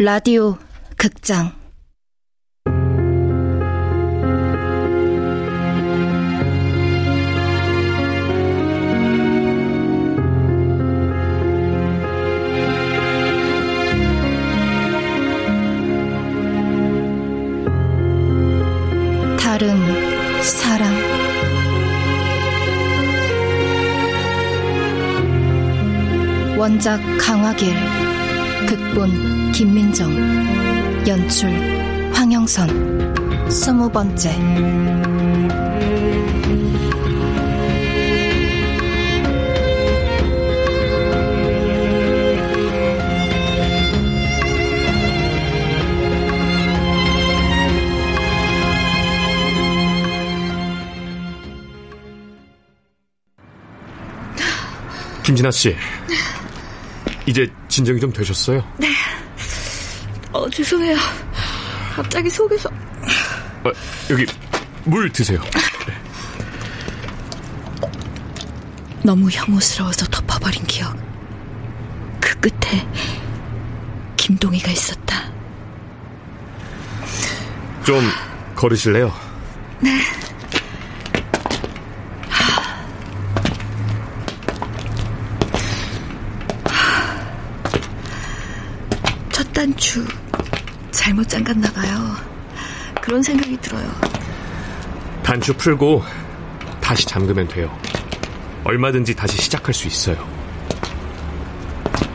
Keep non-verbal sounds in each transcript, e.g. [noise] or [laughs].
라디오 극장. 다른 사람. 원작 강화길 극본 김민정 연출 황영선 스무 번째. 김진아 씨, 이제 진정이 좀 되셨어요? 네. 어, 죄송해요. 갑자기 속에서. 어, 여기 물 드세요. 너무 혐오스러워서 덮어버린 기억. 그 끝에 김동희가 있었다. 좀 걸으실래요? 네. 첫 단추 잘못 잠갔나 봐요. 그런 생각이 들어요. 단추 풀고 다시 잠그면 돼요. 얼마든지 다시 시작할 수 있어요.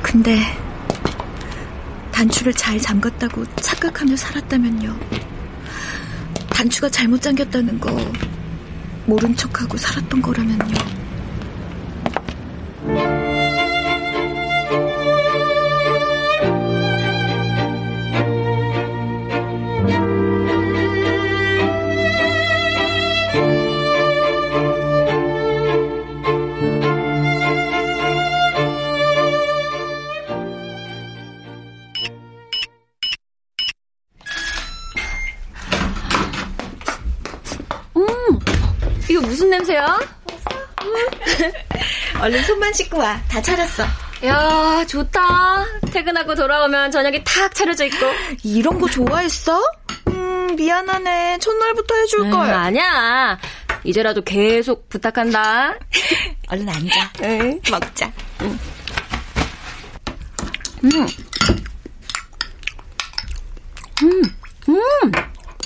근데 단추를 잘 잠갔다고 착각하며 살았다면요. 단추가 잘못 잠겼다는 거 모른 척하고 살았던 거라면요. 이거 무슨 냄새야? [laughs] 얼른 손만 씻고 와. 다 차렸어. 야, 좋다. 퇴근하고 돌아오면 저녁이 탁 차려져 있고. 이런 거 좋아했어? 음, 미안하네. 첫날부터 해줄 걸. 음, 아니야. 이제라도 계속 부탁한다. [laughs] 얼른 앉아. 응. 먹자. 음. 음. 음.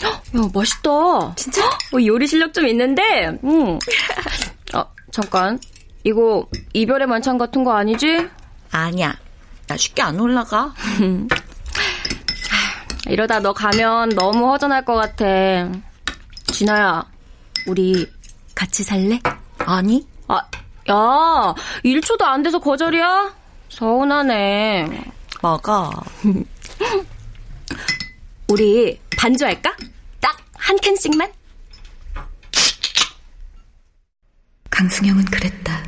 야, 맛있다. 진짜? 어, 요리 실력 좀 있는데. 음. [laughs] 어, 잠깐. 이거 이별의 만찬 같은 거 아니지? 아니야. 나 쉽게 안 올라가. [laughs] 이러다 너 가면 너무 허전할 것 같아. 진아야, 우리 같이 살래? 아니? 아, 야, 1초도 안 돼서 거절이야? 서운하네. 먹어. [laughs] 우리 반주할까? 딱 한 캔씩만? 강승영은 그랬다.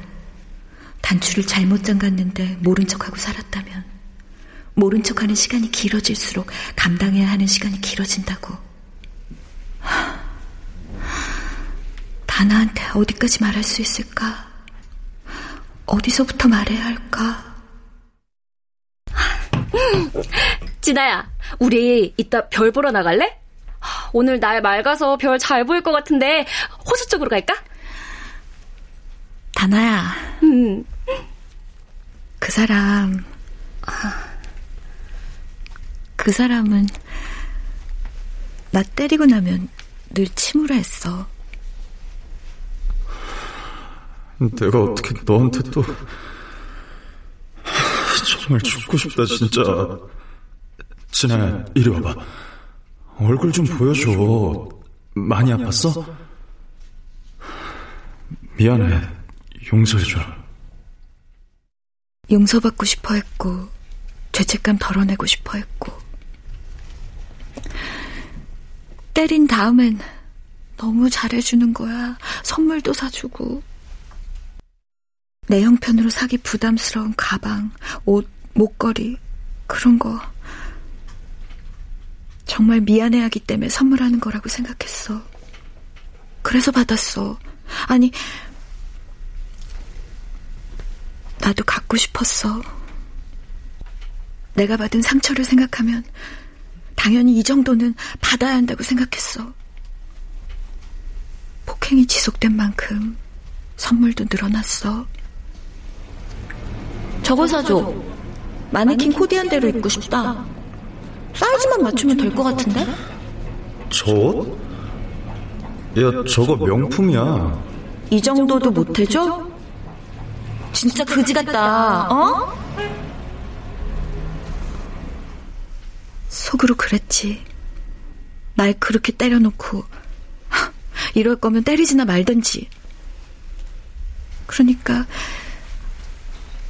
단추를 잘못 잠갔는데 모른 척하고 살았다면 모른 척하는 시간이 길어질수록 감당해야 하는 시간이 길어진다고. 하, 다나한테 어디까지 말할 수 있을까? 어디서부터 말해야 할까? [laughs] 진아야, 우리 이따 별 보러 나갈래? 오늘 날 맑아서 별 잘 보일 것 같은데 호수 쪽으로 갈까? 다나야, 음, 그 사람, 그 사람은 나 때리고 나면 늘 침울했어. 내가 어떻게 너한테 또 정말 죽고 싶다 진짜 진아야 이리 와봐 얼굴 좀 보여줘 많이 아팠어? 미안해 용서해줘 용서받고 싶어 했고, 죄책감 덜어내고 싶어 했고. 때린 다음엔 너무 잘해주는 거야. 선물도 사주고. 내 형편으로 사기 부담스러운 가방, 옷, 목걸이, 그런 거. 정말 미안해하기 때문에 선물하는 거라고 생각했어. 그래서 받았어. 아니, 나도 갖고 싶었어. 내가 받은 상처를 생각하면 당연히 이 정도는 받아야 한다고 생각했어. 폭행이 지속된 만큼 선물도 늘어났어. 저거 사줘. 마네킹 코디한 대로 입고 싶다. 사이즈만 맞추면 될 것 같은데? 저 옷? 야, 저거 명품이야. 이 정도도 못해줘? 진짜 그지 같다, 어? 속으로 그랬지. 날 그렇게 때려놓고 [laughs] 이럴 거면 때리지나 말든지. 그러니까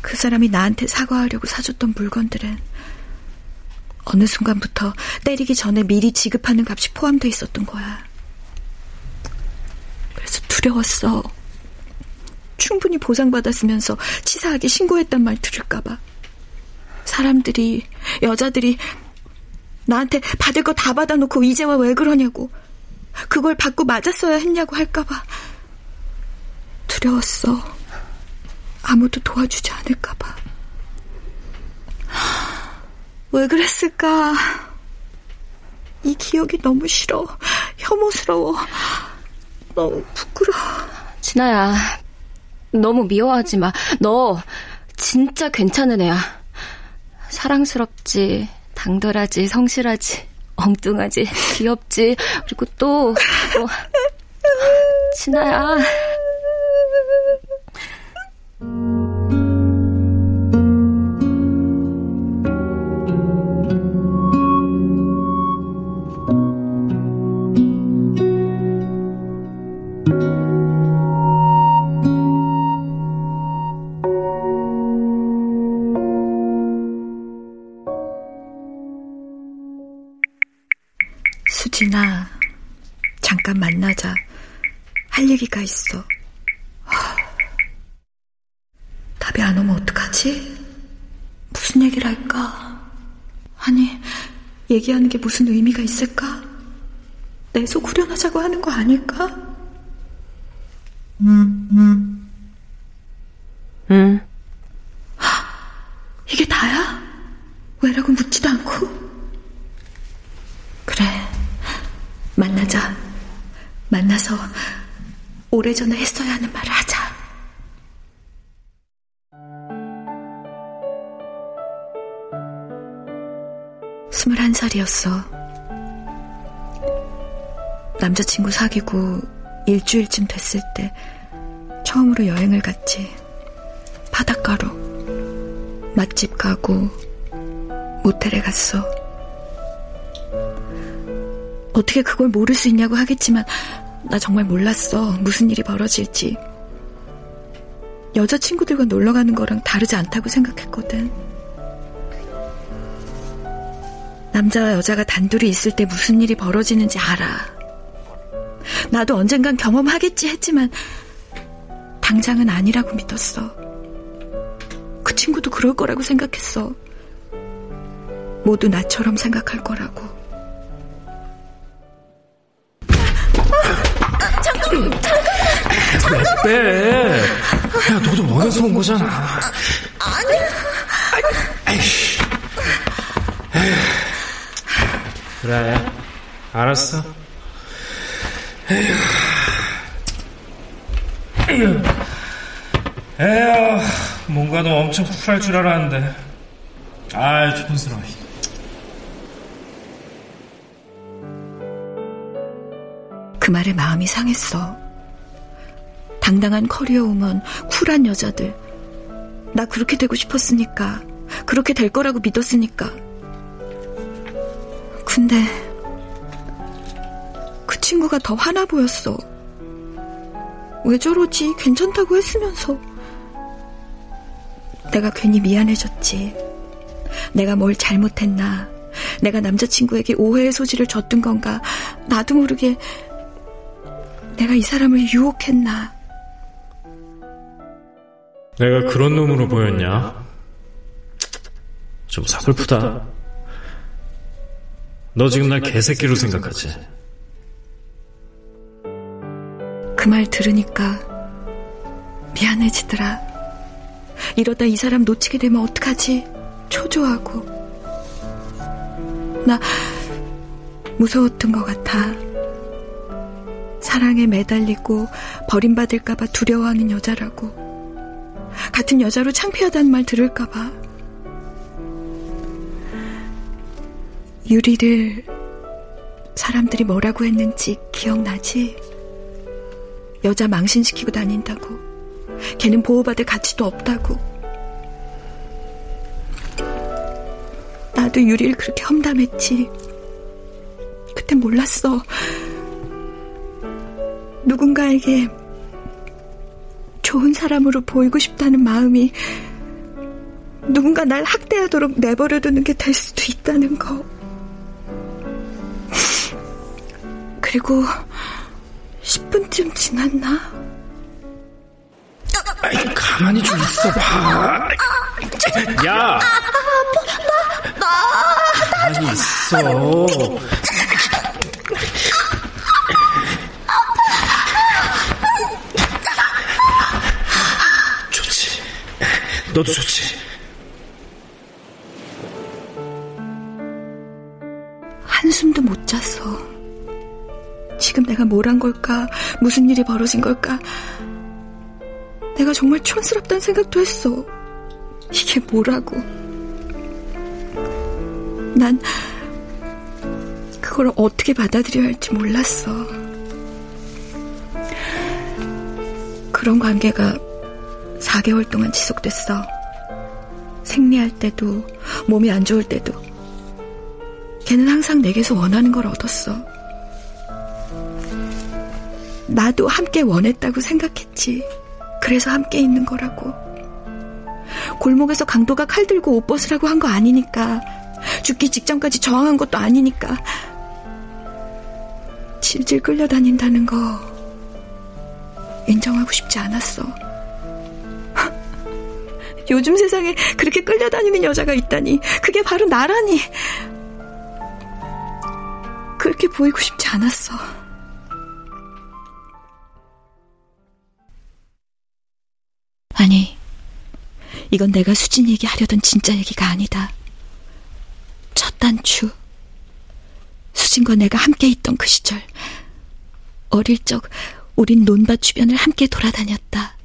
그 사람이 나한테 사과하려고 사줬던 물건들은 어느 순간부터 때리기 전에 미리 지급하는 값이 포함돼 있었던 거야. 그래서 두려웠어. 충분히 보상받았으면서 치사하게 신고했단 말 들을까봐. 사람들이, 여자들이 나한테 받을 거 다 받아놓고 이제와 왜 그러냐고. 그걸 받고 맞았어야 했냐고 할까봐. 두려웠어. 아무도 도와주지 않을까봐. 왜 그랬을까? 이 기억이 너무 싫어. 혐오스러워. 너무 부끄러워. 진아야, 너무 미워하지 마. 너 진짜 괜찮은 애야. 사랑스럽지, 당돌하지, 성실하지, 엉뚱하지, 귀엽지. 그리고 또, 또 진아야. 얘기하는 게 무슨 의미가 있을까? 내 속 후련하자고 하는 거 아닐까? 응. 이게 다야? 왜라고 묻지도 않고? 그래, 만나자. 만나서 오래전에 했어야 하는 말을 하자. 스물한 살이었어. 남자친구 사귀고 일주일쯤 됐을 때 처음으로 여행을 갔지. 바닷가로. 맛집 가고 모텔에 갔어. 어떻게 그걸 모를 수 있냐고 하겠지만 나 정말 몰랐어. 무슨 일이 벌어질지. 여자친구들과 놀러 가는 거랑 다르지 않다고 생각했거든. 남자와 여자가 단둘이 있을 때 무슨 일이 벌어지는지 알아. 나도 언젠간 경험하겠지 했지만 당장은 아니라고 믿었어. 그 친구도 그럴 거라고 생각했어. 모두 나처럼 생각할 거라고. 빼. 야, 너도 원해서 온 거잖아. 아니. 아이씨. 그래, 알았어. 에휴. 뭔가 너 엄청 쿨할 줄 알았는데. 아이, 촌스러워. 그 말에 마음이 상했어. 당당한 커리어 우먼, 쿨한 여자들. 나 그렇게 되고 싶었으니까. 그렇게 될 거라고 믿었으니까. 근데 그 친구가 더 화나 보였어. 왜 저러지? 괜찮다고 했으면서. 내가 괜히 미안해졌지. 내가 뭘 잘못했나. 내가 남자친구에게 오해의 소지를 줬던 건가. 나도 모르게 내가 이 사람을 유혹했나. 내가 그런 놈으로 보였냐? 좀 서글프다. 너 지금 날 개새끼로 생각하지? 그 말 들으니까 미안해지더라. 이러다 이 사람 놓치게 되면 어떡하지? 초조하고. 나 무서웠던 것 같아. 사랑에 매달리고 버림받을까봐 두려워하는 여자라고. 같은 여자로 창피하다는 말 들을까봐. 유리를 사람들이 뭐라고 했는지 기억나지? 여자 망신시키고 다닌다고. 걔는 보호받을 가치도 없다고. 나도 유리를 그렇게 험담했지. 그때 몰랐어. 누군가에게 좋은 사람으로 보이고 싶다는 마음이 누군가 날 학대하도록 내버려두는 게 될 수도 있다는 거. 그리고 10분쯤 지났나? 아이, 가만히 좀 있어봐. 야! 가만히 있어. 좋지. 너도 좋지. 뭘 한 걸까? 무슨 일이 벌어진 걸까? 내가 정말 촌스럽다는 생각도 했어. 이게 뭐라고. 난 그걸 어떻게 받아들여야 할지 몰랐어. 그런 관계가 4개월 동안 지속됐어. 생리할 때도, 몸이 안 좋을 때도. 걔는 항상 내게서 원하는 걸 얻었어. 나도 함께 원했다고 생각했지. 그래서 함께 있는 거라고. 골목에서 강도가 칼 들고 옷 벗으라고 한 거 아니니까. 죽기 직전까지 저항한 것도 아니니까. 질질 끌려다닌다는 거 인정하고 싶지 않았어. [laughs] 요즘 세상에 그렇게 끌려다니는 여자가 있다니. 그게 바로 나라니. 그렇게 보이고 싶지 않았어. 이건 내가 수진이에게 하려던 진짜 얘기가 아니다. 첫 단추. 수진과 내가 함께 있던 그 시절. 어릴 적 우린 논밭 주변을 함께 돌아다녔다.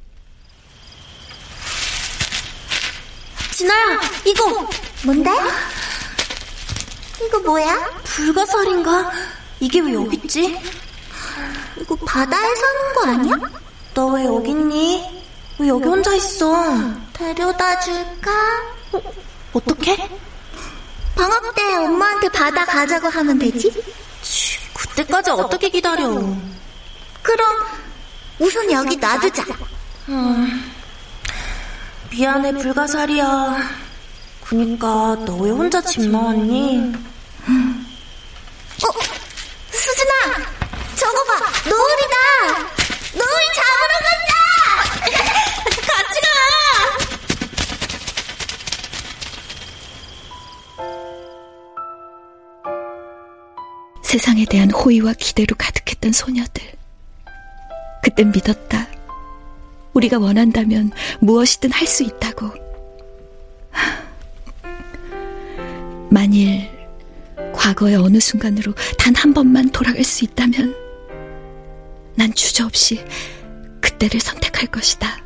진아야, 이거 뭔데? 이거 뭐야? 불가사리인가? 이게 왜 여기 있지? 이거 바다에 사는 거 아니야? 너 왜 여기 있니? 왜 여기 혼자 있어? 데려다 줄까? 어, 어떻게? 방학 때 엄마한테 바다 가자고 하면 되지? 치, 그때까지 어떻게 기다려? 그럼 우선 여기 놔두자. 음, 미안해 불가사리야. 그니까 너 왜 혼자 집 나왔니? 어, 수진아, 저거 봐, 노을이다. 노을 세상에 대한 호의와 기대로 가득했던 소녀들. 그땐 믿었다. 우리가 원한다면 무엇이든 할 수 있다고. 만일 과거의 어느 순간으로 단 한 번만 돌아갈 수 있다면 난 주저없이 그때를 선택할 것이다.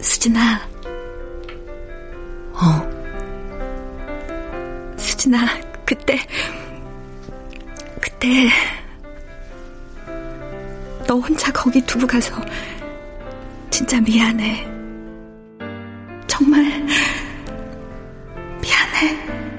수진아. 어. 수진아, 그때, 그때, 너 혼자 거기 두고 가서 진짜 미안해. 정말 미안해.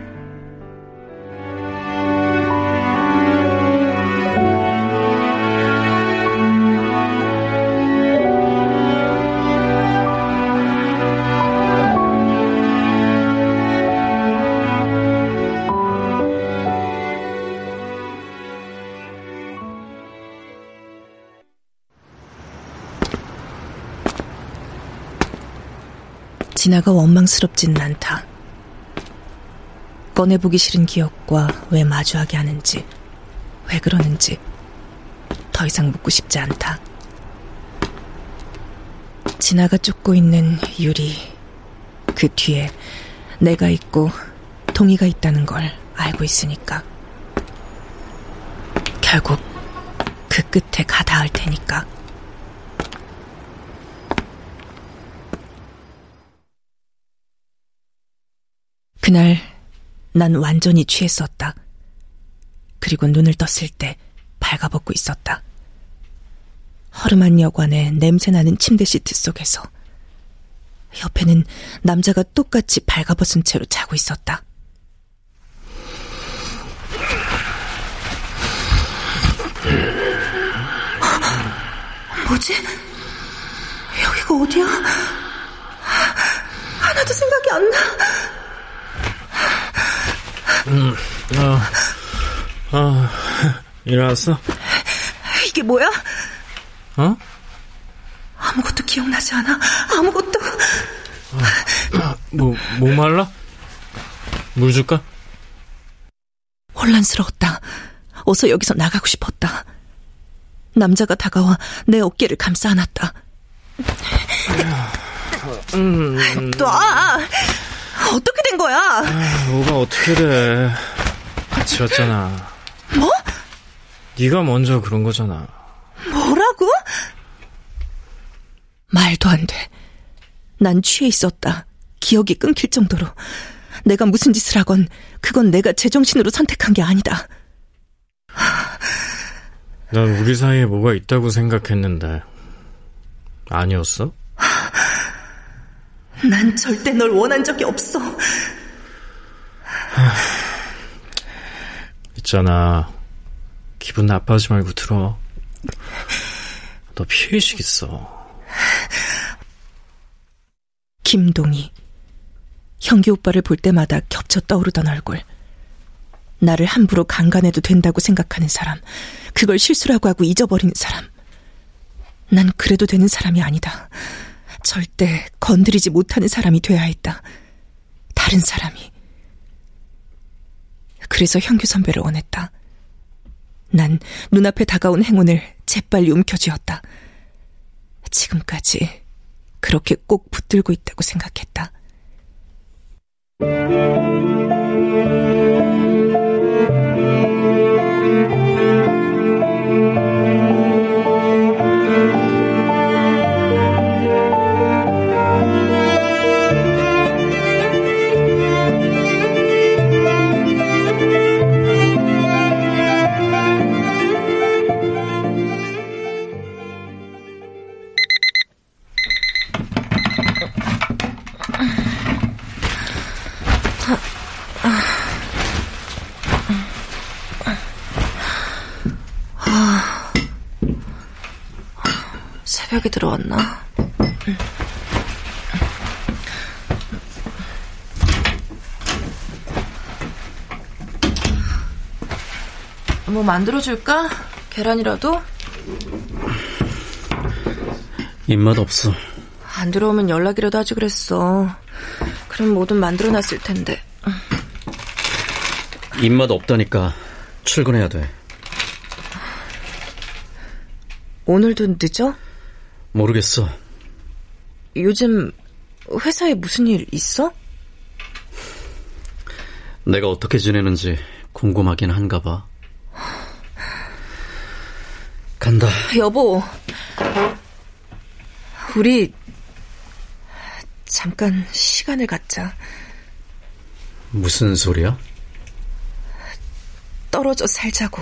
진아가 원망스럽지는 않다. 꺼내보기 싫은 기억과 왜 마주하게 하는지, 왜 그러는지 더 이상 묻고 싶지 않다. 진아가 쫓고 있는 유리, 그 뒤에 내가 있고 동의가 있다는 걸 알고 있으니까. 결국 그 끝에 가 닿을 테니까. 그날 난 완전히 취했었다. 그리고 눈을 떴을 때 발가벗고 있었다. 허름한 여관에 냄새나는 침대 시트 속에서 옆에는 남자가 똑같이 발가벗은 채로 자고 있었다. 뭐지? 여기가 어디야? 하나도 생각이 안 나. 음, 아, 아, [laughs] 일어났어? 이게 뭐야? 어? 아무것도 기억나지 않아. 아무것도. 아, 뭐, 목 말라? 물 줄까? 혼란스러웠다. 어서 여기서 나가고 싶었다. 남자가 다가와 내 어깨를 감싸 안았다. 음, 놔! 어떻게 된 거야? 아, 뭐가 어떻게 돼. 같이 왔잖아. 뭐? 네가 먼저 그런 거잖아. 뭐라고? 말도 안 돼. 난 취해 있었다. 기억이 끊길 정도로. 내가 무슨 짓을 하건 그건 내가 제정신으로 선택한 게 아니다. 난 우리 사이에 뭐가 있다고 생각했는데 아니었어? 난 절대 널 원한 적이 없어. 있잖아. 기분 나빠하지 말고 들어. 너 피해의식 있어. 김동희. 형기 오빠를 볼 때마다 겹쳐 떠오르던 얼굴. 나를 함부로 강간해도 된다고 생각하는 사람. 그걸 실수라고 하고 잊어버리는 사람. 난 그래도 되는 사람이 아니다. 절대 건드리지 못하는 사람이 돼야 했다. 다른 사람이. 그래서 형규 선배를 원했다. 난 눈앞에 다가온 행운을 재빨리 움켜쥐었다. 지금까지 그렇게 꼭 붙들고 있다고 생각했다. 새벽에 들어왔나? 뭐 만들어줄까? 계란이라도? 입맛 없어. 안 들어오면 연락이라도 하지 그랬어. 그럼 뭐든 만들어놨을 텐데. 입맛 없다니까 출근해야 돼. 오늘도 늦어? 모르겠어. 요즘 회사에 무슨 일 있어? 내가 어떻게 지내는지 궁금하긴 한가 봐. 간다. 여보. 우리 잠깐 시간을 갖자. 무슨 소리야? 떨어져 살자고.